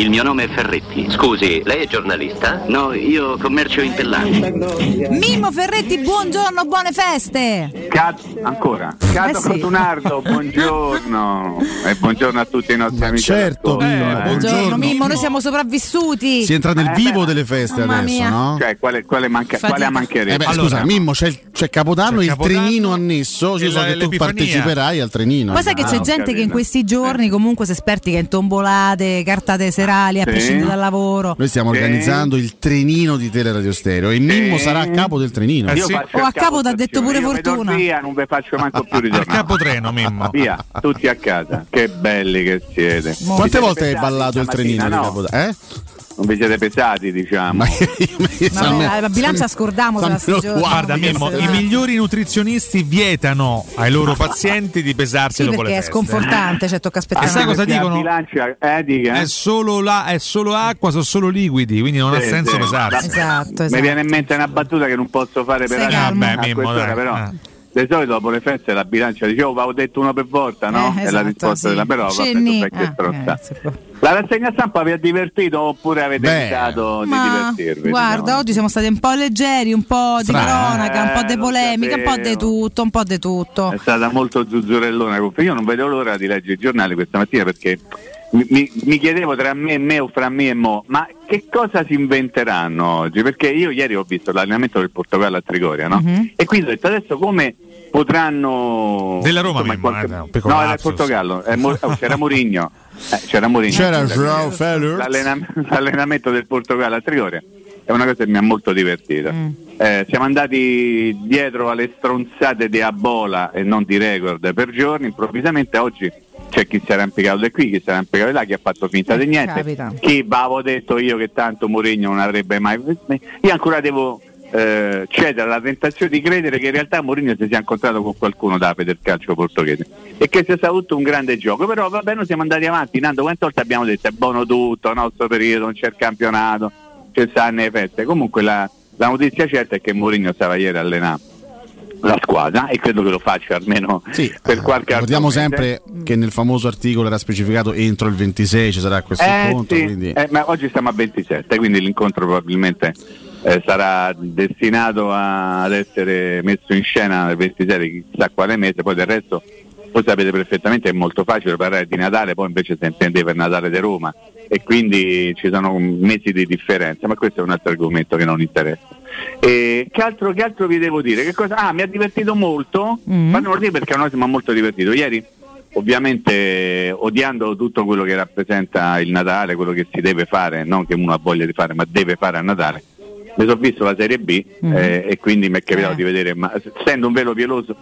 Il mio nome è Ferretti. Scusi, lei è giornalista? No, io commercio in pellanti. Mimmo Ferretti, buongiorno, buone feste! Cazzo, ancora. Cato Eh sì. Cotunardo, buongiorno. E buongiorno a tutti i nostri Ma amici. certo, Mimmo, eh. Buongiorno Buongiorno. Mimmo, noi siamo sopravvissuti! Si entra nel Eh, vivo beh. delle feste Mamma adesso, mia. no? Cioè, quale, quale, manca- quale mancherebbe? Eh beh, Allora- scusa, Mimmo, c'è, c'è Capodanno, C'è il Capodanno trenino annesso. Io so che tu parteciperai al trenino. Poi sai che Ah, c'è gente che in questi giorni comunque si espertica in tombolate, cartate serali, a Sì. prescindere dal lavoro. Noi stiamo Sì. organizzando il trenino di Teleradio Stereo e Mimmo sarà a capo del trenino. Eh Io sì. faccio O a capo t'ha detto pure Io Fortuna. Via, non vi faccio manco più ritornare. capotreno, Mimmo. Via, tutti a casa. Che belli che siete. Mo- Quante volte hai ballato il trenino no? Capodanno? Eh? Non vi siete pesati, diciamo. Ma Vabbè, la bilancia scordiamo. Guarda, Mimmo, i migliori nutrizionisti vietano ai loro pazienti di pesarsi Sì, dopo perché le è feste. sconfortante, cioè tocca aspettare. sai cosa dicono? bilancia, eh, dica. È solo, la- è solo acqua, sono solo liquidi, quindi non ha Sì, senso sì. pesarsi. Esatto, esatto. Mi viene in mente una battuta che non posso fare per adesso, calmo. Vabbè, Mimmo, dai. però. Eh. Di solito dopo le feste la bilancia dicevo avevo detto uno per volta, no? Eh, è la esatto, risposta sì. della però vabbè, Cenni. Ah, eh, può. La rassegna stampa vi ha divertito oppure avete Beh. evitato di divertirvi? guarda, diciamo? oggi siamo stati un po' leggeri, un po' di Strano. cronaca, un po' di Eh, lo polemica, un po' di tutto, un po' di tutto. È stata molto zuzzurellona. Io non vedo l'ora di leggere i giornali questa mattina perché mi, mi- chiedevo tra me e me o fra me e mo, ma che cosa si inventeranno oggi? Perché io ieri ho visto l'allenamento del Portogallo a Trigoria, no? Mhm. E quindi ho detto adesso come potranno... Della Roma, insomma, qualche- No, era il lapsus. Portogallo, eh, Mo- oh, c'era Mourinho. Eh, c'era Mourinho. C'era. Joao. L'allenam- l'allenamento del Portogallo a Trigoria è una cosa che mi ha molto divertito. Mm. Eh, siamo andati dietro alle stronzate di Abola e non di record per giorni, improvvisamente oggi c'è chi si è arrampicato di qui, chi si arrampicato di là, chi ha fatto finta di Eh, niente, capita. chi avevo detto io che tanto Mourinho non avrebbe mai... Io ancora devo eh, cedere alla tentazione di credere che in realtà Mourinho si sia incontrato con qualcuno da del calcio portoghese e che sia stato tutto un grande gioco, però vabbè noi siamo andati avanti, Nando quante volte abbiamo detto è buono tutto, nostro periodo, non c'è il campionato, ci stanno le feste, comunque la, la notizia certa è che Mourinho stava ieri a allenare la squadra e credo che lo faccia almeno Sì, per eh, qualche altro ricordiamo sempre che nel famoso articolo era specificato entro il 26 ci sarà questo Eh, incontro. sì, quindi... eh, ma oggi siamo a 27, quindi l'incontro probabilmente eh, sarà destinato a- ad essere messo in scena nel 27, chissà quale mese, poi del resto voi sapete perfettamente che è molto facile parlare di Natale, poi invece si intendeva il Natale di Roma e quindi ci sono mesi di differenza, ma questo è un altro argomento che non interessa. E che, altro, che altro vi devo dire? Che cosa? Ah, mi ha divertito molto, Mm. fatemelo dire perché noi siamo molto divertito. Ieri ovviamente odiando tutto quello che rappresenta il Natale, quello che si deve fare, non che uno ha voglia di fare, ma deve fare a Natale. Mi sono visto la Serie B Mm. eh, e quindi mi è capitato Eh. di vedere, ma essendo un velo pieloso,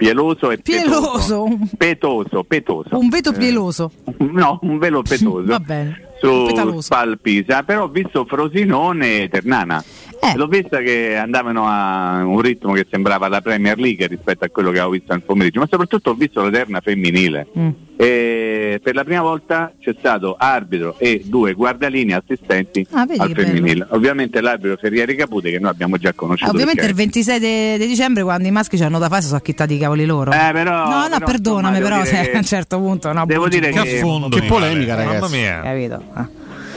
pieloso e Pieloso. petoso, petoso, petoso. Un veto Eh, pieloso. no, un velo petoso Va bene. su Petaloso. Spal Pisa, però ho visto Frosinone e Ternana. Eh. L'ho vista che andavano a un ritmo che sembrava la Premier League rispetto a quello che avevo visto nel pomeriggio, ma soprattutto ho visto la terna femminile. Mm. E per la prima volta c'è stato arbitro e due guardalini assistenti Ah, vedi al che bello. femminile. Ovviamente l'arbitro Ferrieri Caputi che noi abbiamo già conosciuto. Ah, Ovviamente il perché- 26 de- di dicembre quando i maschi ci hanno da fare si sono acchittati i cavoli loro. Eh, però- no, no, però, perdonami, però se che- a un certo punto no, Devo dire giro. che- Che Che di polemica, ragazzi. Mamma mia. Capito? Ah.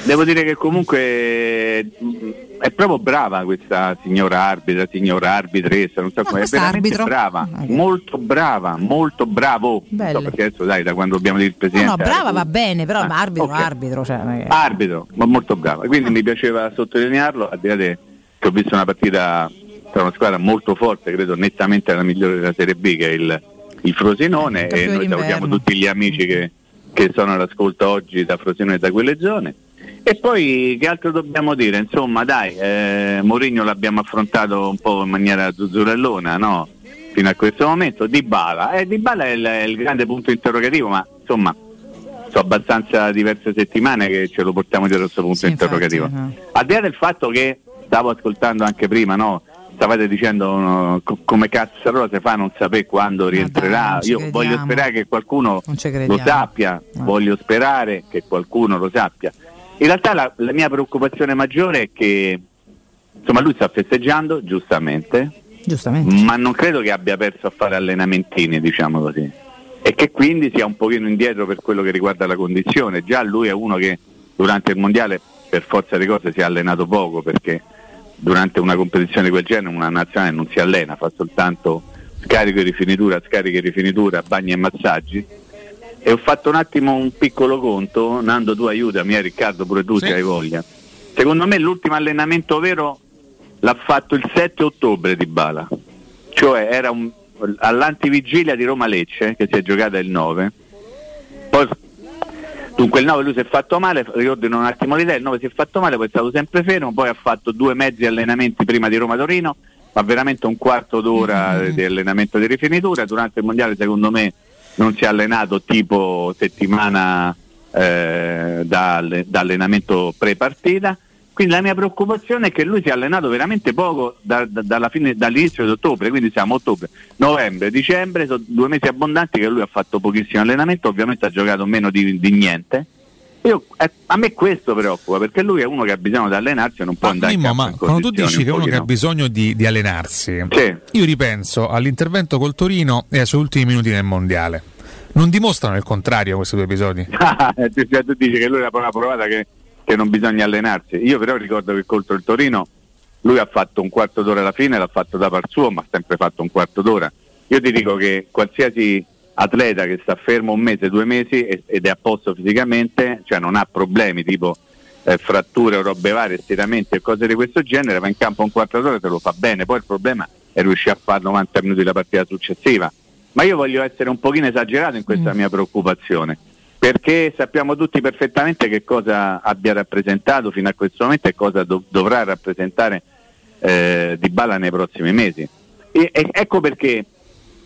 Devo dire che comunque mh, è proprio brava questa signora arbitra, signora arbitressa, non so Ah, come, è veramente arbitro? brava, Ah, molto brava, molto bravo. So perché adesso dai, da quando dobbiamo dire il No, presidente. no, brava arbitro. va bene, però Ah, arbitro, ok. arbitro. Cioè, Arbitro, ma molto brava. Quindi mi piaceva sottolinearlo, al di là che ho visto una partita tra una squadra molto forte, credo nettamente la migliore della Serie B, che è il, il Frosinone, Il e noi salutiamo tutti gli amici che, che sono all'ascolto oggi da Frosinone e da quelle zone. E poi che altro dobbiamo dire? Insomma, dai, eh, Mourinho l'abbiamo affrontato un po' in maniera zuzzurellona, no? Fino a questo momento. Dybala, eh, Dybala è il, è il grande punto interrogativo, ma insomma, so abbastanza diverse settimane che ce lo portiamo dietro questo punto Sì, infatti, interrogativo. eh. Al di là del fatto che stavo ascoltando anche prima, no? Stavate dicendo no, co- come cazzarola si fa non sapere quando rientrerà. dai, Io crediamo. voglio sperare che qualcuno lo sappia, No. voglio sperare che qualcuno lo sappia. In realtà la, la mia preoccupazione maggiore è che insomma lui sta festeggiando, giustamente, Giustamente. ma non credo che abbia perso a fare allenamentini, diciamo così. E che quindi sia un pochino indietro per quello che riguarda la condizione. Già lui è uno che durante il mondiale per forza di cose si è allenato poco perché durante una competizione di quel genere una nazionale non si allena, fa soltanto scarico e rifinitura, scarico e rifinitura, bagni e massaggi. E ho fatto un attimo un piccolo conto, Nando tu aiutami, eh, Riccardo pure tu Sì. se hai voglia. Secondo me l'ultimo allenamento vero l'ha fatto il 7 ottobre di Bala, cioè era un- all'antivigilia di Roma Lecce che si è giocata il 9. Poi Dunque il 9 lui si è fatto male, ricordino un attimo l'idea, il 9 si è fatto male, poi è stato sempre fermo, poi ha fatto due mezzi allenamenti prima di Roma Torino, ma veramente un quarto d'ora di allenamento di rifinitura, durante il mondiale secondo me non si è allenato tipo settimana eh, da, alle- da allenamento pre-partita. Quindi la mia preoccupazione è che lui si è allenato veramente poco da- da- fine- dall'inizio di ottobre, quindi siamo ottobre, novembre, dicembre, sono due mesi abbondanti che lui ha fatto pochissimo allenamento, ovviamente ha giocato meno di, di niente. Io- eh, a me questo preoccupa perché lui è uno che ha bisogno di allenarsi e non può Ma, andare in Mimmo, ma quando tu dici che un uno che ha bisogno di, di allenarsi, Sì. io ripenso all'intervento col Torino e ai suoi ultimi minuti nel mondiale. Non dimostrano il contrario questi due episodi? tu, dici che lui è una provata che, che non bisogna allenarsi. Io però ricordo che contro il Torino lui ha fatto un quarto d'ora alla fine, l'ha fatto da par suo, ma ha sempre fatto un quarto d'ora. Io ti dico che qualsiasi atleta che sta fermo un mese, due mesi ed è a posto fisicamente, cioè non ha problemi tipo eh, fratture o robe varie, stiramenti e cose di questo genere, va in campo un quarto d'ora e te lo fa bene. Poi il problema è riuscire a fare 90 minuti la partita successiva. Ma io voglio essere un pochino esagerato in questa mia preoccupazione, perché sappiamo tutti perfettamente che cosa abbia rappresentato fino a questo momento e cosa dov- dovrà rappresentare eh, Di Bala nei prossimi mesi. E, e ecco perché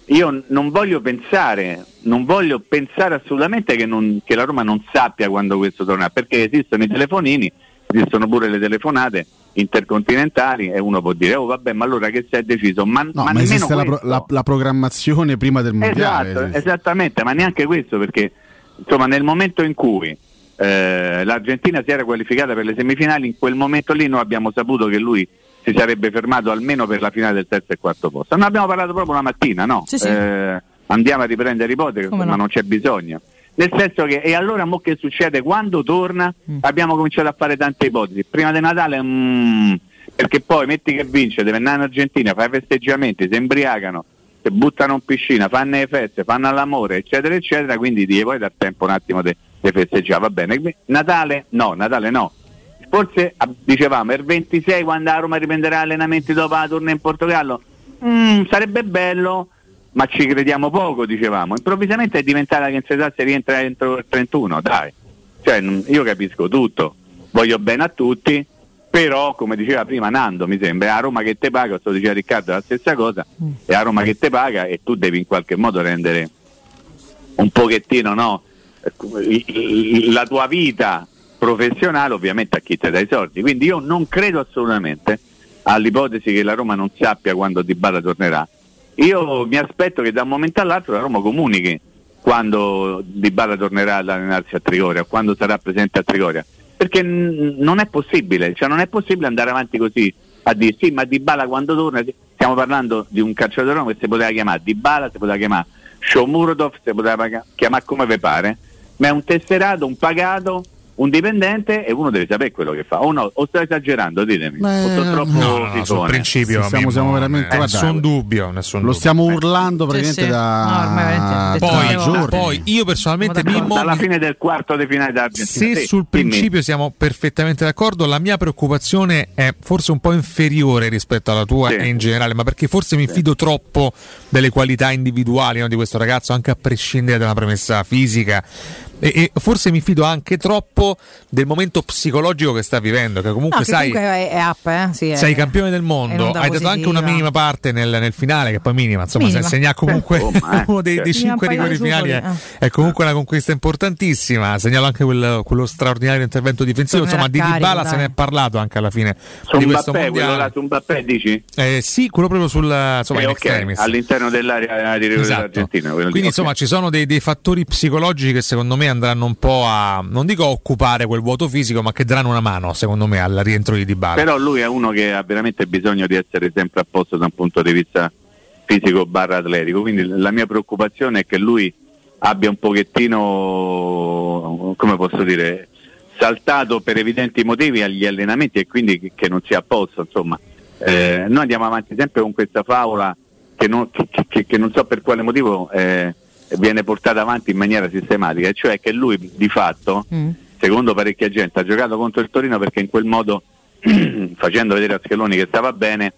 io non voglio pensare, non voglio pensare assolutamente che, non- che la Roma non sappia quando questo tornerà, perché esistono i telefonini, esistono pure le telefonate intercontinentali e uno può dire oh vabbè ma allora che si è deciso ma, No, ma ma, esiste la, pro- la- la programmazione prima del mondiale. Esatto, esattamente, ma neanche questo perché insomma nel momento in cui eh, l'Argentina si era qualificata per le semifinali, in quel momento lì noi abbiamo saputo che lui si sarebbe fermato almeno per la finale del terzo e quarto posto. Ne abbiamo parlato proprio una mattina, no? Sì, sì. Eh, andiamo a riprendere ipotesi, ma no. non c'è bisogno. Nel senso che, e allora mo che succede? Quando torna Mm. abbiamo cominciato a fare tante ipotesi. Prima di Natale, mm, perché poi metti che vince, deve andare in Argentina, fa i festeggiamenti, si imbriacano, si buttano in piscina, fanno le feste, fanno l'amore, eccetera, eccetera, quindi di poi dà tempo un attimo di festeggiare, va bene. Natale no, Natale no. Forse ah, dicevamo il 26 quando a Roma riprenderà allenamenti dopo la tournée in Portogallo, mm, sarebbe bello, ma ci crediamo poco, dicevamo. Improvvisamente è diventata che in società si rientra entro il 31, dai. Cioè, mm, io capisco tutto, voglio bene a tutti, però come diceva prima Nando, mi sembra, è a Roma che te paga, sto dicendo a Riccardo la stessa cosa, è a Roma che te paga e tu devi in qualche modo rendere un pochettino no, i- la tua vita professionale ovviamente a chi ti dà i soldi. Quindi io non credo assolutamente all'ipotesi che la Roma non sappia quando Di Bala tornerà. Io mi aspetto che da un momento all'altro la Roma comunichi quando Di Bala tornerà ad allenarsi a Trigoria, quando sarà presente a Trigoria. Perché n- non è possibile, cioè non è possibile andare avanti così a dire sì, ma Di Bala quando torna, stiamo parlando di un calciatore Roma che si poteva chiamare Di Bala, si poteva chiamare Shomurodov, si poteva chiamare come vi pare, ma è un tesserato, un pagato, un dipendente e uno deve sapere quello che fa. O no, o sto esagerando, ditemi. Beh, o sto troppo No, no, sul principio Sì, siamo- veramente- eh, guarda, nessun dubbio, nessun Lo dubbio. stiamo urlando praticamente sì. da, No, Poi, giorni. poi io personalmente Siamo Mimmo Dalla mi- fine del quarto di finale d'Argentina. Se Sì, sul dimmi. principio siamo perfettamente d'accordo, la mia preoccupazione è forse un po' inferiore rispetto alla tua Sì. e in generale, ma perché forse mi fido troppo delle qualità individuali no, di questo ragazzo, anche a prescindere dalla premessa fisica. E, e forse mi fido anche troppo del momento psicologico che sta vivendo, che comunque No, che sai. comunque è, è up, eh? Sì, è- Sei campione del mondo, hai dato anche una minima parte nel, nel finale, che poi minima, insomma, Minima. se segna comunque Eh, eh, uno dei, dei cinque rigori di finali, è, supoli, è comunque una conquista importantissima. Segnalo anche quel- quello straordinario intervento difensivo. Tornerà Insomma, di Dybala se ne è parlato anche alla fine Su di questo Mbappé, quello là su Mbappé dici? Eh, sì, quello proprio sul insomma, Eh, in ok, extremis. all'interno dell'area di rigore Esatto. lì, Quindi ok. insomma ci sono dei, dei fattori psicologici che secondo me andranno un po' a, non dico a occupare quel vuoto fisico, ma che daranno una mano secondo me al rientro di Dybala. Però lui è uno che ha veramente bisogno di essere sempre a posto da un punto di vista fisico barra atletico, quindi la mia preoccupazione è che lui abbia un pochettino, come posso dire, saltato per evidenti motivi agli allenamenti e quindi che non sia a posto. Insomma. Eh, noi andiamo avanti sempre con questa favola che non, che, che- che non so per quale motivo eh, viene portata avanti in maniera sistematica, e cioè che lui di fatto, Mm. secondo parecchia gente, ha giocato contro il Torino perché in quel modo, facendo vedere a Scheloni che stava bene,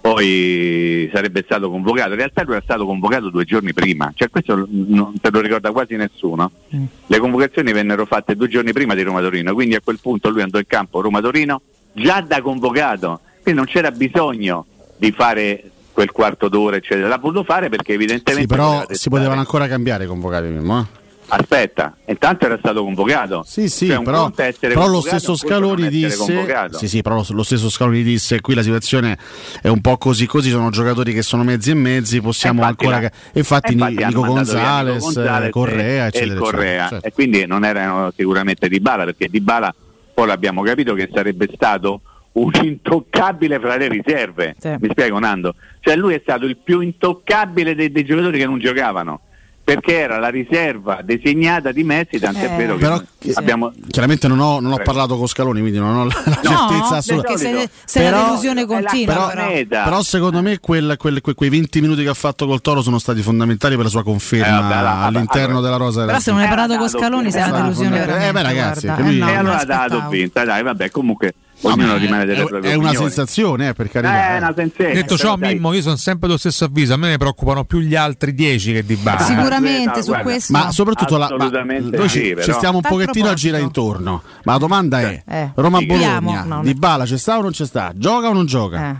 poi sarebbe stato convocato. In realtà lui era stato convocato due giorni prima, cioè questo non te lo ricorda quasi nessuno. Mm. Le convocazioni vennero fatte due giorni prima di Roma Torino, quindi a quel punto lui andò in campo Roma Torino già da convocato, quindi non c'era bisogno di fare quel quarto d'ora, eccetera. L'ha voluto fare perché evidentemente Sì, però si potevano ancora cambiare i convocati, Mimmo, eh? Aspetta, intanto era stato convocato. Sì, sì, Cioè, però, però lo stesso Scaloni disse sì, sì, però lo, stesso Scaloni disse qui la situazione è un po' così così, sono giocatori che sono mezzi e mezzi, possiamo E infatti ancora e infatti hanno Nico Nico Gonzalez Correa, eccetera, e Correa. eccetera, certo. E quindi non erano sicuramente Di Bala, perché Di Bala poi l'abbiamo capito che sarebbe stato un intoccabile fra le riserve. Sì. Mi spiego Nando? Cioè lui è stato il più intoccabile dei, dei giocatori che non giocavano. Perché era la riserva designata di Messi, tant'è Eh. vero che Però- abbiamo Chiaramente non ho, non ho parlato con Scaloni, quindi non ho la, la No, certezza assoluta. se, se la Però- delusione continua. però- Però. Però secondo me quel- quel- que- quei 20 minuti che ha fatto col Toro sono stati fondamentali per la sua conferma Eh, vabbè, allora, all'interno allora. della rosa. Però se non hai parlato con dato- Scaloni sei una dato- delusione eh, beh, ragazzi, guarda. Eh, no, e allora dato aspettavo. vinta, dai, vabbè, comunque No, ognuno ma rimane è, delle è- proprie è una opinioni. sensazione, eh, per Eh, carità. è una sensazione. Detto ciò, però, Mimmo, io sono sempre dello stesso avviso. A me ne preoccupano più gli altri 10 che di Bala. Sì. Sicuramente no, su guarda, questo. Ma soprattutto la, ma noi ci, ci stiamo un tal pochettino a girare intorno. Ma la domanda è: Eh, Roma-Bologna, no, Di Bala c'è sta o non c'è sta? Gioca o non gioca?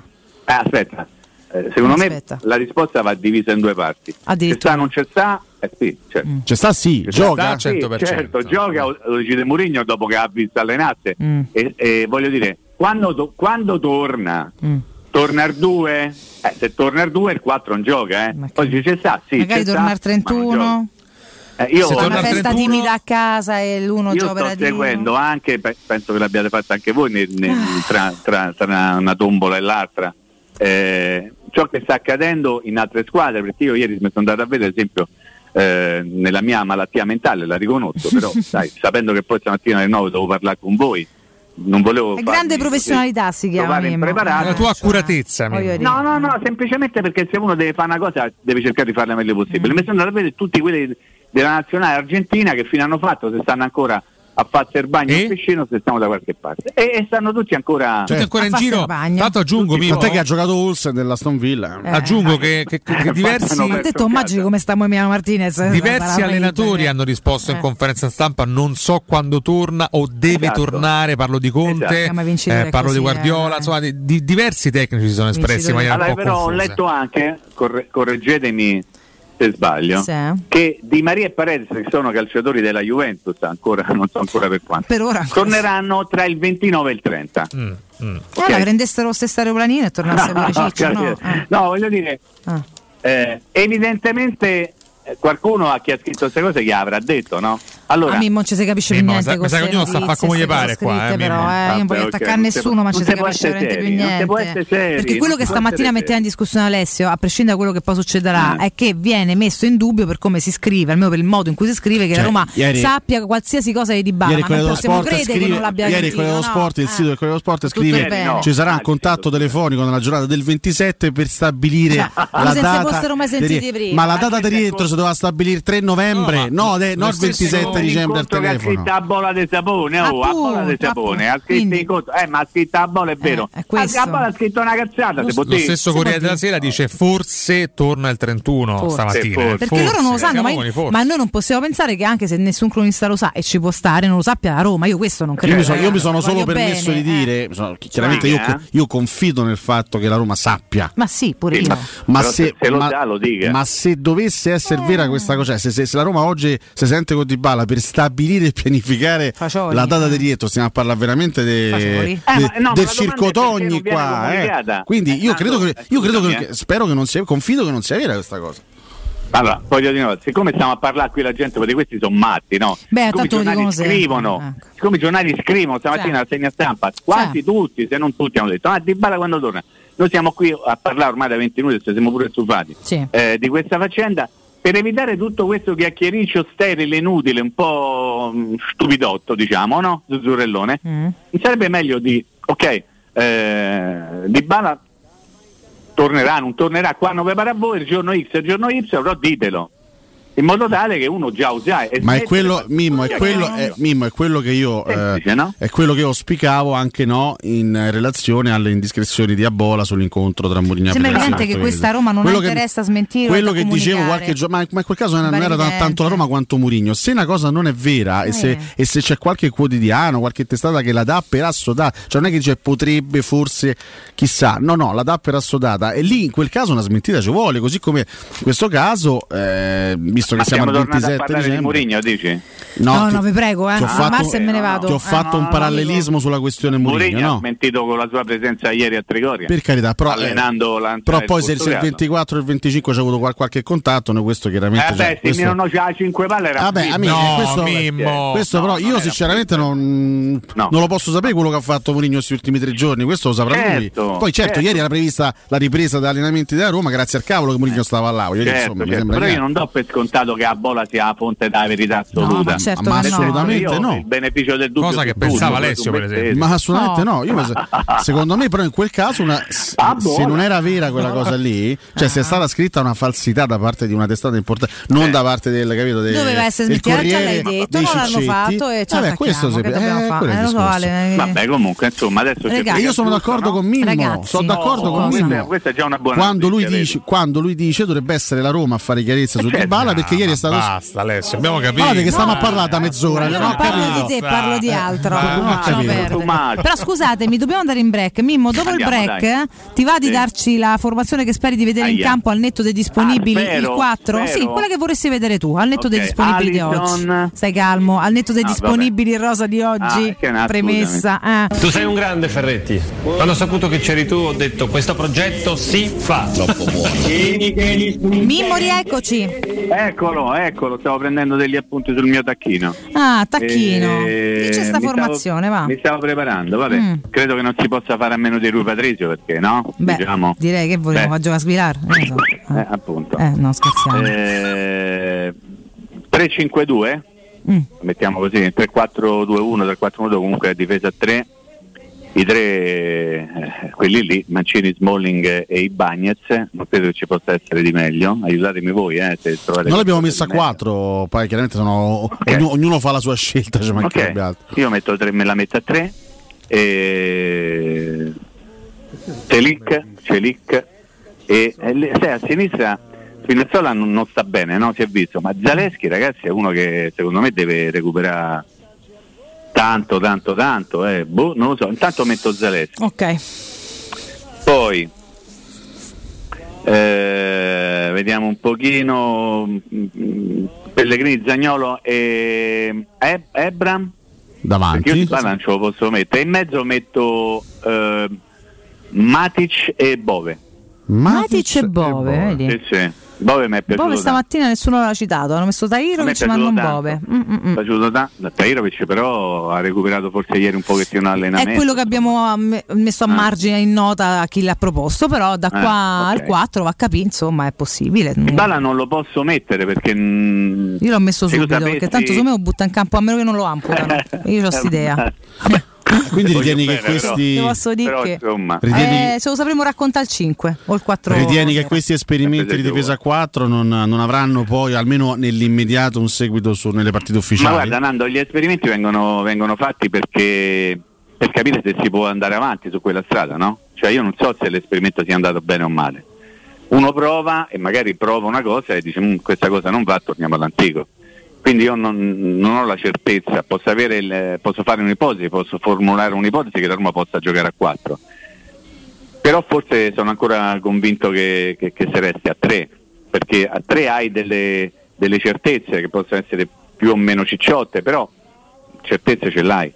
Eh. Eh, aspetta, Eh, secondo Aspetta. me la risposta va divisa in due parti. C'è sta, non c'è sta? Eh sì, certo. Mm. C'è sta sì, C'è gioca. sta, sì, 100%. certo, gioca, o- lo decide Mourinho dopo che ha visto allenarsi. Mm. E, e voglio dire, quando, to- quando torna? Mm. Torna al 2? Eh, se torna al 2 il 4 non gioca, eh. Ma Poi dice c'è sta, sì. Magari torna al ma non 31. gioca. Eh, io torna una festa 31 timida a casa e l'uno Io gioca sto seguendo anche, pe- penso che l'abbiate fatto anche voi ne- ne- Ah. tra, tra- tra una tombola e l'altra, eh, ciò che sta accadendo in altre squadre, perché io ieri mi sono andato a vedere, ad esempio, eh, nella mia malattia mentale, la riconosco, però sai, sapendo che poi stamattina alle 9 devo parlare con voi, non volevo... È grande così professionalità si chiama. La tua Eh, accuratezza. No, no, no, semplicemente perché se uno deve fare una cosa deve cercare di farla meglio possibile. Mm. Mi sono andato a vedere tutti quelli della nazionale argentina che fine hanno fatto, se stanno ancora a farsi il bagno E? in piscina, se stiamo da qualche parte. E, e stanno tutti ancora... Tutti ancora in giro. Tanto aggiungo, Mimmo, Tant'è che ha giocato Olsen dell'Aston Villa. Eh. aggiungo che, che- che- che diversi, Fanno A te immagini come sta Emiliano Martinez? diversi allenatori hanno risposto in Eh. conferenza stampa non so quando torna o deve Esatto. tornare parlo di Conte Esatto. Eh, eh, parlo di così, Guardiola eh. insomma di, di- diversi tecnici si sono espressi in maniera Allora, un po' però ho confusa. letto anche, corre- correggetemi se sbaglio, Sì. che Di Maria e Paredes, che sono calciatori della Juventus, ancora, non so ancora per quanto, Per ora torneranno tra il 29 e il 30. Mm, mm. Allora prendessero lo stesso aeroplanino e tornasse pure Ciccio, no? Eh. No, voglio dire, Ah. eh, evidentemente qualcuno a chi ha scritto queste cose gli avrà detto, no? Allora, a me non ci si capisce Mimmo, più sa- niente sa con che ognuno sta a fare come gli pare qua, eh, però, Mimmo. eh, io non voglio Vabbè, ok, attaccare non nessuno ma ci non si capisce veramente più niente si può essere seri, perché quello non che stamattina metteva in discussione Alessio a prescindere da quello che poi succederà Eh. è che viene messo in dubbio per come si scrive almeno per il modo in cui si scrive che Cioè, la Roma ieri- sappia qualsiasi cosa di Dybala Ieri quello non dello possiamo sport credere che scrive, non l'abbia ieri quello dello sport, il Eh. sito del quello dello sport scrive ci sarà un Ah, contatto telefonico nella giornata del 27 per stabilire Cioè, la data ma la data di rientro doveva stabilire il 3 novembre No, ma no, de- lo no il stesso- 27 dicembre al che ha telefono scritto a bolla di sapone, oh, a bolla di sapone, ha scritto incontro, eh, ma ha scritto a bolla, è vero. è questo. a bolla ha scritto una cazzata, lo dire. stesso Corriere della. Sera dice forse torna il 31 Forse. stamattina Forse. eh, perché forse. loro non lo sanno, ma, forse. ma noi non possiamo pensare che anche se nessun cronista lo sa e ci può stare, non lo sappia la Roma. Io questo non credo. io mi, so- eh. io mi sono solo permesso bene, di eh. dire so- chiaramente io, Eh? io confido nel fatto che la Roma sappia Ma sì, pure io. ma- se, lo ma- dà, lo dica. ma se dovesse essere Eh. Vera questa cosa, cioè se, se- se la Roma oggi si sente con Dybala per stabilire e pianificare Fagioli, la data di rientro, stiamo a parlare veramente de- de- Eh, no, del circotogni qua. eh. Quindi Eh, io credo che, io credo che spero che non sia, confido che non sia vera questa cosa. Allora, voglio dire, cosa, siccome stiamo a parlare qui la gente, perché questi sono matti, no? Beh, siccome i giornali scrivono, ecco. siccome i giornali scrivono stamattina Sì. la segna stampa, quasi Sì. tutti, se non tutti hanno detto, ah Di Bala quando torna? Noi siamo qui a parlare ormai da 20 minuti, siamo pure stufati Sì. eh, di questa faccenda per evitare tutto questo chiacchiericcio sterile, inutile, un po' mm, stupidotto, diciamo, no? Zuzzurellone, Mm. mi sarebbe meglio di, ok, eh, Di Bala tornerà, non tornerà, quando prepara voi il giorno X il giorno Y, però ditelo. In modo tale che uno già usa. e Ma è quello, Mimmo, è quello, è, Mimmo, è quello che io eh, Semplice, no? è quello che io auspicavo anche no, in eh, relazione alle indiscrezioni di Abola sull'incontro tra Mourinho e Sembra evidente che Quello questa Roma non quello ha che- interesse a smentire Quello che dicevo comunicare. qualche giorno, ma, ma in quel caso non era, non era tanto la Roma quanto Mourinho. Se una cosa non è vera e, se, Eh. e se c'è qualche quotidiano, qualche testata che la dà per assodata, cioè non è che dice potrebbe, forse, chissà, no, no, la dà per assodata e lì in quel caso una smentita ci vuole, così come in questo caso, eh, visto che Ma siamo siamo al tornati a 27 parlare di dicembre. Mourinho, dici? No, ti- no, vi prego, eh. ti ho Ah, fatto, Massa e me ne vado. ti ho Eh, fatto no, un no, parallelismo sulla questione Mourinho, Mourinho ha no? smentito con la sua presenza ieri a Trigoria. Per carità, però, eh, allenando la però poi se, il se il 24 e il 25 c'è avuto qual- qualche contatto, noi questo chiaramente... Eh cioè, beh, se questo- Mino c'ha 5 palle era Vabbè, amici, No, questo, Mimmo. questo No, però non io era sinceramente non, No. non lo posso sapere quello che ha fatto Mourinho questi ultimi tre giorni, questo lo saprà Certo, lui. Poi certo, certo. ieri era prevista la ripresa degli allenamenti della Roma, grazie al cavolo che Mourinho stava là. voglio dire, Certo, insomma, mi certo, sembra però io non do per scontato che a Bola sia la fonte della verità assoluta. ma certo Ma no. assolutamente Io no. Il beneficio del dubbio Cosa che pensava Alessio, per esempio. Ma assolutamente No. no, Io penso- secondo me però in quel caso una- se, Ah, boh. se non era vera quella cosa lì, cioè se è stata scritta una falsità da parte di una testata importante, non Eh. da parte del capito del, Doveva essere smentita, già l'hai detto, non l'hanno fatto e ci Vabbè, questo dobbiamo eh, Eh, lo so, discorso. Ale, eh, Vabbè, comunque, insomma, adesso Ragazzi. E io sono d'accordo con Mimmo, Ragazzi. sono d'accordo con Mimmo. questa è già una buona quando lui, dice, quando lui dice dovrebbe essere la Roma a fare chiarezza su certo. Dybala perché ieri è stato Basta, Alessio, abbiamo capito. Guardate che stiamo a Eh, parlare da mezz'ora, ho parlo capito. di te, parlo di altro. Ah. Too much. Però scusatemi, dobbiamo andare in break. Mimmo, dopo Andiamo, il break dai. eh, ti va di Sì. darci la formazione che speri di vedere in campo al netto dei disponibili? Ah, spero, il 4? spero. Sì, quella che vorresti vedere tu, al netto dei disponibili di oggi. Stai calmo, al netto dei Ah, disponibili in rosa di oggi. Ah, premessa. eh. Tu sei un grande Ferretti. Quando ho saputo che c'eri tu ho detto questo progetto si fa. Mimmo, rieccoci. Eccolo, eccolo, stavo prendendo degli appunti sul mio tacchino. Ah, tacchino. Eh, Dice sta mi formazione, stavo, va. Mi stavo preparando, vabbè. Mm. Credo che non si possa fare a meno di Rui Patrizio perché no? Beh, diciamo. direi che volevo Beh, a giocare a lo so. eh, appunto. Eh, no, scherziamo. Eh, 3-5-2, Mm. mettiamo così, 3-4-2-1, 3-4-1 comunque difesa a 3. I tre, eh, quelli lì, Mancini, Smalling e i Bagnez, non credo che ci possa essere di meglio. Aiutatemi voi, eh, se trovate Noi l'abbiamo messa a. 4, poi chiaramente sono, ognuno, ognuno fa la sua scelta, ci mancherebbe Ok, altro. io metto tre, me la metto a 3 e Celic, Celic e, e sai, a sinistra Spinazzola non, non sta bene, no? si è visto, ma Zaleschi ragazzi è uno che secondo me deve recuperare tanto, tanto, tanto, eh. boh, non lo so, intanto metto Zaleschi. Ok. Poi eh, vediamo un pochino mm, Pellegrini, Zagnolo e Eb- Ebram. Perché io Davanti. Dybala non ce lo posso mettere. In mezzo metto eh, Matic e Bove. Matic e Bove, vedi? Sì, sì. Bove mi è piaciuto Bove tanto. stamattina nessuno l'ha citato, hanno messo Tairovic ma non tanto. Bove. Mm, mm, mm. Mi è piaciuto tanto. Tahirovic però ha recuperato forse ieri un pochettino l'allenamento. È quello che abbiamo am- messo a Ah. margine in nota a chi l'ha proposto, però da qua ok. al 4 va a capire, insomma, è possibile. Dybala non lo posso mettere perché Io l'ho messo subito, sapessi- perché tanto secondo me lo butta in campo a meno che non lo amputano. Io ho quest'idea. Quindi ritieni che bene, però. questi, Ti posso dire però, che insomma, Ritieni- eh, se lo sapremo raccontare al 5 o il 4 ritieni che questi esperimenti di difesa a 4 non, non avranno poi, almeno nell'immediato, un seguito su- nelle partite Ma ufficiali? guarda Nando, gli esperimenti vengono, vengono fatti perché per capire se si può andare avanti su quella strada, no? Cioè io non so se l'esperimento sia andato bene o male. Uno prova e magari prova una cosa e dice "Mm, questa cosa non va, torniamo all'antico. Quindi io non, non ho la certezza, posso, il- posso fare un'ipotesi, posso formulare un'ipotesi che la Roma possa giocare a 4. Però forse sono ancora convinto che, che, che si resti a 3, perché a 3 hai delle, delle certezze che possono essere più o meno cicciotte, però certezze ce l'hai.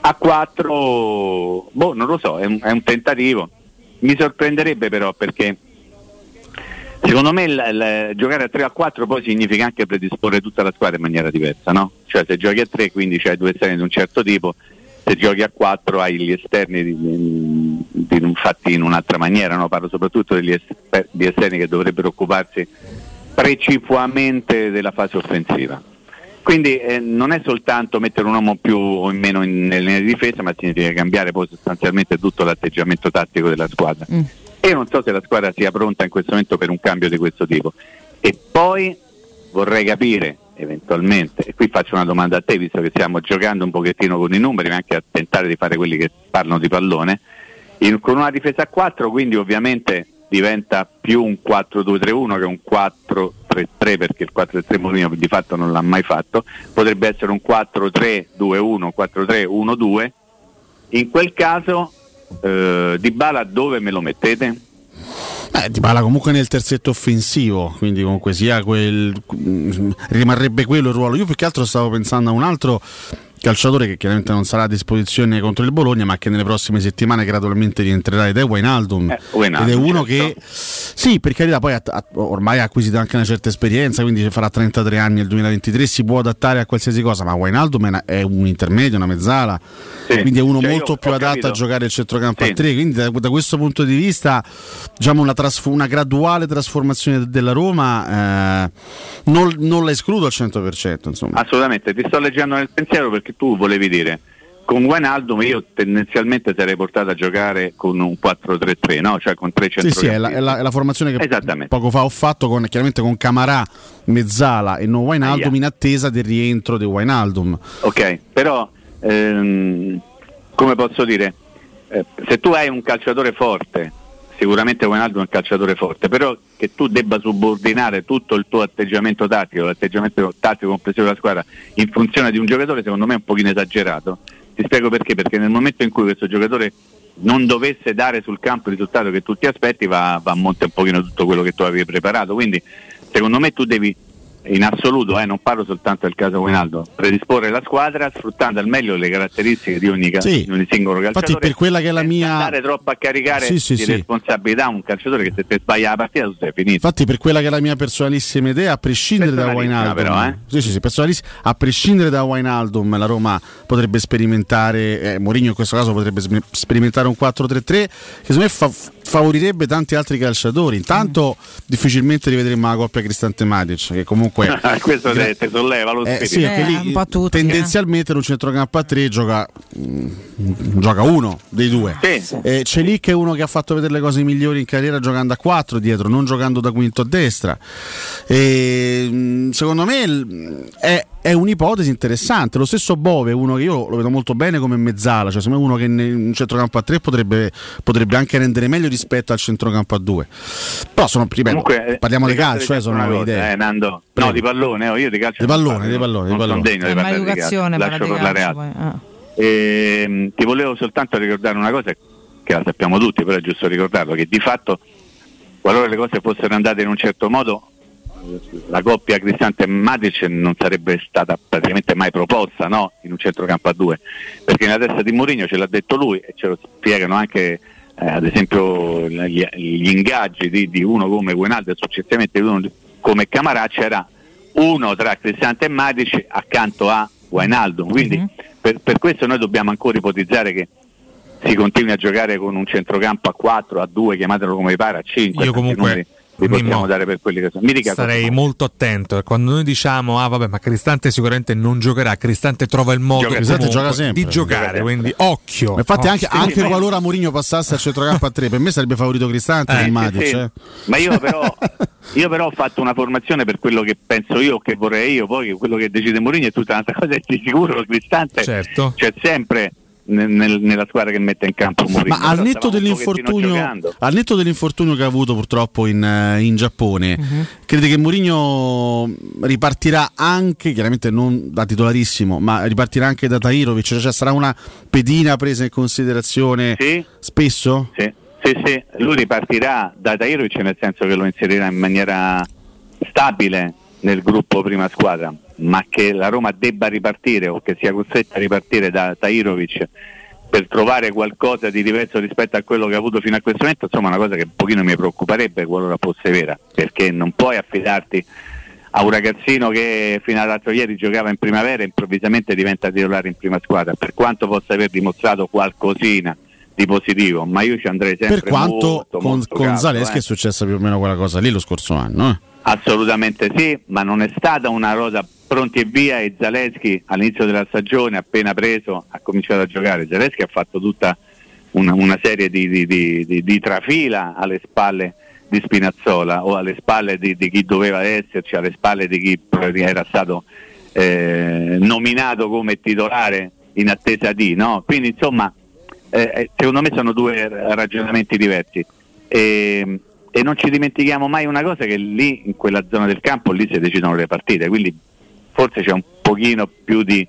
A 4, boh, non lo so, è un, è un tentativo. Mi sorprenderebbe però perché secondo me il- il- giocare a 3 a 4 poi significa anche predisporre tutta la squadra in maniera diversa, no? Cioè se giochi a 3 quindi c'hai due esterni di un certo tipo, se giochi a 4 hai gli esterni di, di- di- fatti in un'altra maniera, no? Parlo soprattutto degli esper- di esterni che dovrebbero occuparsi precipuamente della fase offensiva. Quindi eh, non è soltanto mettere un uomo più o in meno in, nelle linee di difesa, ma significa cambiare poi sostanzialmente tutto l'atteggiamento tattico della squadra. Mm. Io non so se la squadra sia pronta in questo momento per un cambio di questo tipo. E poi vorrei capire eventualmente, e qui faccio una domanda a te, visto che stiamo giocando un pochettino con i numeri, ma anche a tentare di fare quelli che parlano di pallone, in- con una difesa a 4 quindi ovviamente diventa più un 4-2-3-1 che un 4-3-3 perché il 4-3 Mourinho di fatto non l'ha mai fatto, potrebbe essere un 4-3-2-1, 4-3-1-2, in quel caso eh, Di Bala dove me lo mettete? Eh, Di Bala comunque nel terzetto offensivo, quindi comunque sia quel mm, rimarrebbe quello il ruolo. Io più che altro stavo pensando a un altro calciatore che chiaramente non sarà a disposizione contro il Bologna, ma che nelle prossime settimane gradualmente rientrerà ed è Wijnaldum. Eh, Wijnaldum, ed è uno certo. che sì, per carità, poi ha- ormai ha acquisito anche una certa esperienza, quindi farà 33 anni nel 2023, si può adattare a qualsiasi cosa, ma Wijnaldum è, una- è un intermedio, una mezzala, Sì. quindi è uno Cioè, io molto più adatto capito. a giocare il centrocampo Sì. a 3, quindi da, da questo punto di vista diciamo una, trasf- una graduale trasformazione della Roma eh, non, non la escludo al 100%, insomma. Assolutamente, ti sto leggendo nel pensiero perché tu volevi dire con Wijnaldum io tendenzialmente sarei portato a giocare con un 4-3-3, no? cioè con tre Sì, sì, è centrocampisti. la, è la- è la formazione che poco fa ho fatto con, chiaramente con Camarà, Mezzala e non Wijnaldum Aia. in attesa del rientro di Wijnaldum. Ok, però ehm, come posso dire, eh, se tu hai un calciatore forte, sicuramente Wijnaldum è un calciatore forte, però che tu debba subordinare tutto il tuo atteggiamento tattico, l'atteggiamento tattico complessivo della squadra in funzione di un giocatore, secondo me è un pochino esagerato. Ti spiego perché, perché nel momento in cui questo giocatore non dovesse dare sul campo il risultato che tu ti aspetti, va, va a monte un pochino tutto quello che tu avevi preparato. Quindi secondo me tu devi in assoluto, eh, non parlo soltanto del caso Wijnaldum, predisporre la squadra sfruttando al meglio le caratteristiche di ogni, ca- Sì. di ogni singolo calciatore. Infatti per quella che è la mia andare troppo a caricare Sì, sì, di responsabilità un calciatore che se te sbaglia la partita tu sei finito. Infatti, per quella che è la mia personalissima idea, a prescindere da Wijnaldum, però, eh. sì, sì, sì, a prescindere da Wijnaldum, la Roma potrebbe sperimentare, eh, Mourinho in questo caso potrebbe sperimentare un 4-3-3 che secondo me fa- favorirebbe tanti altri calciatori. Intanto, difficilmente rivedremo la coppia Cristante Matic, che comunque Questo te, te solleva lo Eh, sì, Eh, lì un po' tutti, tendenzialmente in un centrocampo a tre gioca, mm, gioca uno dei due. Sì. Eh, c'è lì che è uno che ha fatto vedere le cose migliori in carriera giocando a 4 dietro, non giocando da quinto a destra. E, mm, secondo me l- è, è un'ipotesi interessante. Lo stesso Bove uno che io lo vedo molto bene come mezzala, cioè uno che in un centrocampo a 3 potrebbe, potrebbe anche rendere meglio rispetto al centrocampo a 2. Però sono, ripeto, Comunque, eh, parliamo di ti faccio calcio, eh, sono una cosa, idee. Eh, Nando. Prego. No, di pallone, oh, io di calcio Di pallone, di pallone, non di sono pallone. degno di Eh, parlare calcio, lascio di parlare calcio, altro. ah. Ehm, ti volevo soltanto ricordare una cosa che la sappiamo tutti, però è giusto ricordarlo, che di fatto qualora le cose fossero andate in un certo modo, la coppia Cristante e Matic non sarebbe stata praticamente mai proposta no? in un centrocampo a due, perché nella testa di Mourinho ce l'ha detto lui e ce lo spiegano anche eh, ad esempio gli, gli ingaggi di, di uno come Guenaldo e successivamente di uno come Camarà c'era uno tra Cristante e Matic accanto a Wijnaldum, quindi Mhm. per, per questo noi dobbiamo ancora ipotizzare che si continui a giocare con un centrocampo a 4, a 2, chiamatelo come vi pare, a 5. Io comunque, li possiamo Mimmo, dare per quelli che sono. Mi dica Starei cosa- molto attento quando noi diciamo ah vabbè ma Cristante sicuramente non giocherà Cristante trova il modo Gioca Cristante comunque gioca sempre. di giocare Gioca quindi occhio Ma infatti anche, Occhio. anche sì. qualora Mourinho passasse al centrocampo a 3 per me sarebbe favorito Cristante Eh, Matic Sì, eh. Ma io però, io però ho fatto una formazione per quello che penso io, che vorrei io, poi quello che decide Mourinho è tutta un'altra cosa e di sicuro Cristante Certo. c'è sempre nel- nel- nella squadra che mette in campo Mourinho. Ma al netto, al netto dell'infortunio che ha avuto purtroppo in, eh, in Giappone, crede che Mourinho ripartirà anche, chiaramente non da titolarissimo, ma ripartirà anche da Tairovic? Cioè sarà una pedina presa in considerazione Sì, spesso? Sì, sì, sì, lui ripartirà da Tairovic nel senso che lo inserirà in maniera stabile nel gruppo prima squadra, ma che la Roma debba ripartire o che sia costretta a ripartire da Tairovic per trovare qualcosa di diverso rispetto a quello che ha avuto fino a questo momento, insomma è una cosa che un pochino mi preoccuperebbe qualora fosse vera, perché non puoi affidarti a un ragazzino che fino all'altro ieri giocava in primavera e improvvisamente diventa titolare in prima squadra, per quanto possa aver dimostrato qualcosina di positivo, ma io ci andrei sempre Per quanto molto, con, molto con cauto, Zaleschi eh. è successa più o meno quella cosa lì lo scorso anno. eh. Assolutamente sì, ma non è stata una rosa pronti e via e Zaleschi all'inizio della stagione appena preso ha cominciato a giocare. Zaleschi ha fatto tutta una, una serie di, di, di, di, trafila alle spalle di Spinazzola o alle spalle di, chi doveva esserci, alle spalle di chi era stato eh, nominato come titolare in attesa di, no? Quindi insomma eh, eh secondo me sono due ragionamenti diversi. E, e non ci dimentichiamo mai una cosa che lì in quella zona del campo lì si decidono le partite, quindi forse c'è un pochino più di,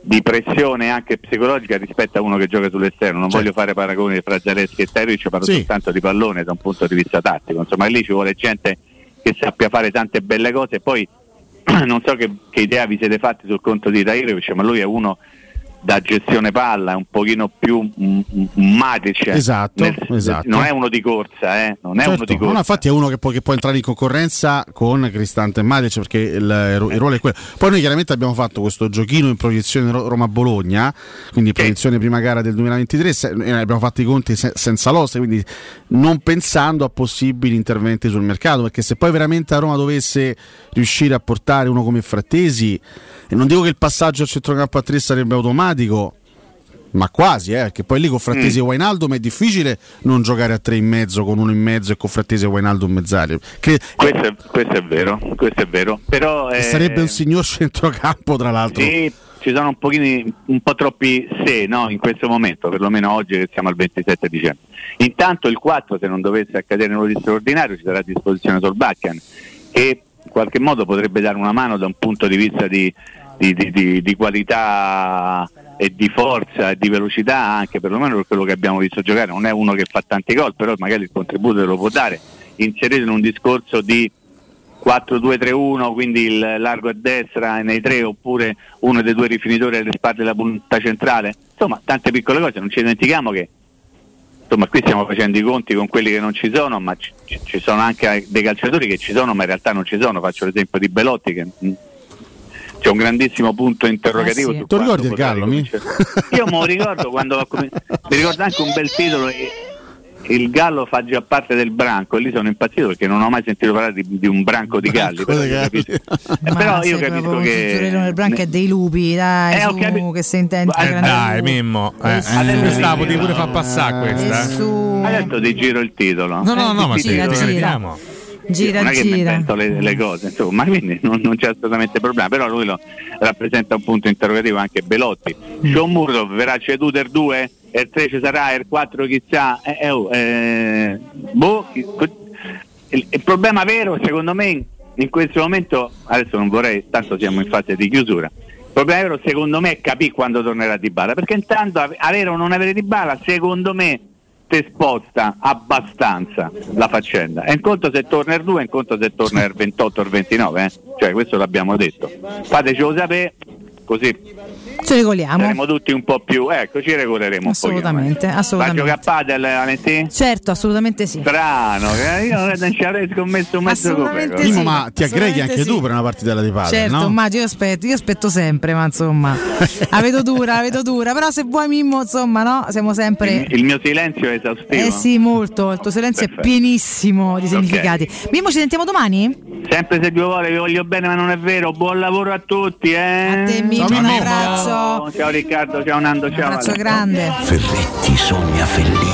di pressione anche psicologica rispetto a uno che gioca sull'esterno. Non certo. voglio fare paragoni tra Zaleschi e Terric, parlo sì. soltanto di pallone da un punto di vista tattico. Insomma, lì ci vuole gente che sappia fare tante belle cose e poi non so che, che idea vi siete fatti sul conto di Tairovic, ma lui è uno da gestione palla, è un pochino più Matic. Esatto, nel, esatto. Non è uno di corsa, eh? non è certo. uno di corsa. No, infatti è uno che può, che può, entrare in concorrenza con Cristante e Matic perché il, il, ruolo è quello. Poi noi chiaramente abbiamo fatto questo giochino in proiezione Roma-Bologna, quindi proiezione prima gara del 2023, se, eh, abbiamo fatto i conti se, senza l'oste, quindi non pensando a possibili interventi sul mercato, perché se poi veramente a Roma dovesse riuscire a portare uno come Frattesi e non dico che il passaggio al centrocampo a 3 sarebbe automatico, ma quasi, eh, che poi lì con Frattesi mm. e Wainaldum è difficile non giocare a tre in mezzo con uno in mezzo e con Frattesi e Wainaldum mezzali. Che, questo, è, questo, è, vero, questo è vero. Però, eh, sarebbe un signor centrocampo, tra l'altro. Sì, ci sono un, pochini, un po' troppi se no, in questo momento, perlomeno oggi che siamo al 27 dicembre. Intanto il 4, se non dovesse accadere nulla di straordinario, ci sarà a disposizione Solbakken, che in qualche modo potrebbe dare una mano da un punto di vista di, di, di, di, qualità e di forza e di velocità anche perlomeno per quello che abbiamo visto giocare. Non è uno che fa tanti gol però magari il contributo lo può dare. Inserito in un discorso di 4-2-3-1 quindi il largo a destra nei tre oppure uno dei due rifinitori alle spalle della punta centrale. Insomma tante piccole cose. Non ci dimentichiamo che insomma qui stiamo facendo i conti con quelli che non ci sono ma ci, ci sono anche dei calciatori che ci sono ma in realtà non ci sono. Faccio l'esempio di Belotti che c'è un grandissimo punto interrogativo. Eh sì. Tu ricordi il Gallo? Mi? Io me lo ricordo quando mi ricordo anche un bel titolo. Il gallo fa già parte del branco e lì sono impazzito perché non ho mai sentito parlare di, di un branco di galli. Però, galli. Eh, però io capisco che. Il branco è dei lupi, dai, eh, su, che si intende. Eh, dai, Mimmo. Eh, eh, questa potevi pure far passare questa. Su... Adesso ti giro il titolo. No, no, no, ma sì, gira, gira gira, non è che gira. mi invento le, le, cose, insomma, quindi non, non, c'è assolutamente problema, però lui lo rappresenta un punto interrogativo anche Belotti. Mm. Sean Murdo verrà ceduto il 2, il 3 ci sarà, il 4 chissà, eh, eh, oh, eh, boh, il, il, problema vero secondo me in questo momento, adesso non vorrei, tanto siamo in fase di chiusura, il problema vero secondo me è capire quando tornerà Di Bala, perché intanto avere o non avere Di Bala secondo me te sposta abbastanza la faccenda. È un conto se torna il 2, è un conto se torna il 28 o il 29, eh? cioè questo l'abbiamo detto. Fatecelo sapere, così ci regoliamo. Saremo tutti un po' più, ecco, ci regoleremo assolutamente, un po'. Assolutamente. Va a Padel, Valentina? Certo, assolutamente sì. Strano, io non ci avrei scommesso un mezzo assolutamente sì, ma ti aggreghi anche sì. tu per una partita di Padel, Certo, no? immagino, io aspetto, io aspetto sempre, ma insomma, la vedo dura, la vedo dura, però se vuoi Mimmo, insomma, no, siamo sempre... Il, il mio silenzio è esaustivo. Eh sì, molto, il tuo silenzio Perfetto. è pienissimo di significati. Okay. Mimmo, ci sentiamo domani? Sempre se Dio vuole, vi voglio bene, ma non è vero. Buon lavoro a tutti, eh? A te Mimmo, un abbraccio. Ciao Riccardo, ciao Nando, ciao. Un abbraccio grande. Ferretti sogna felice.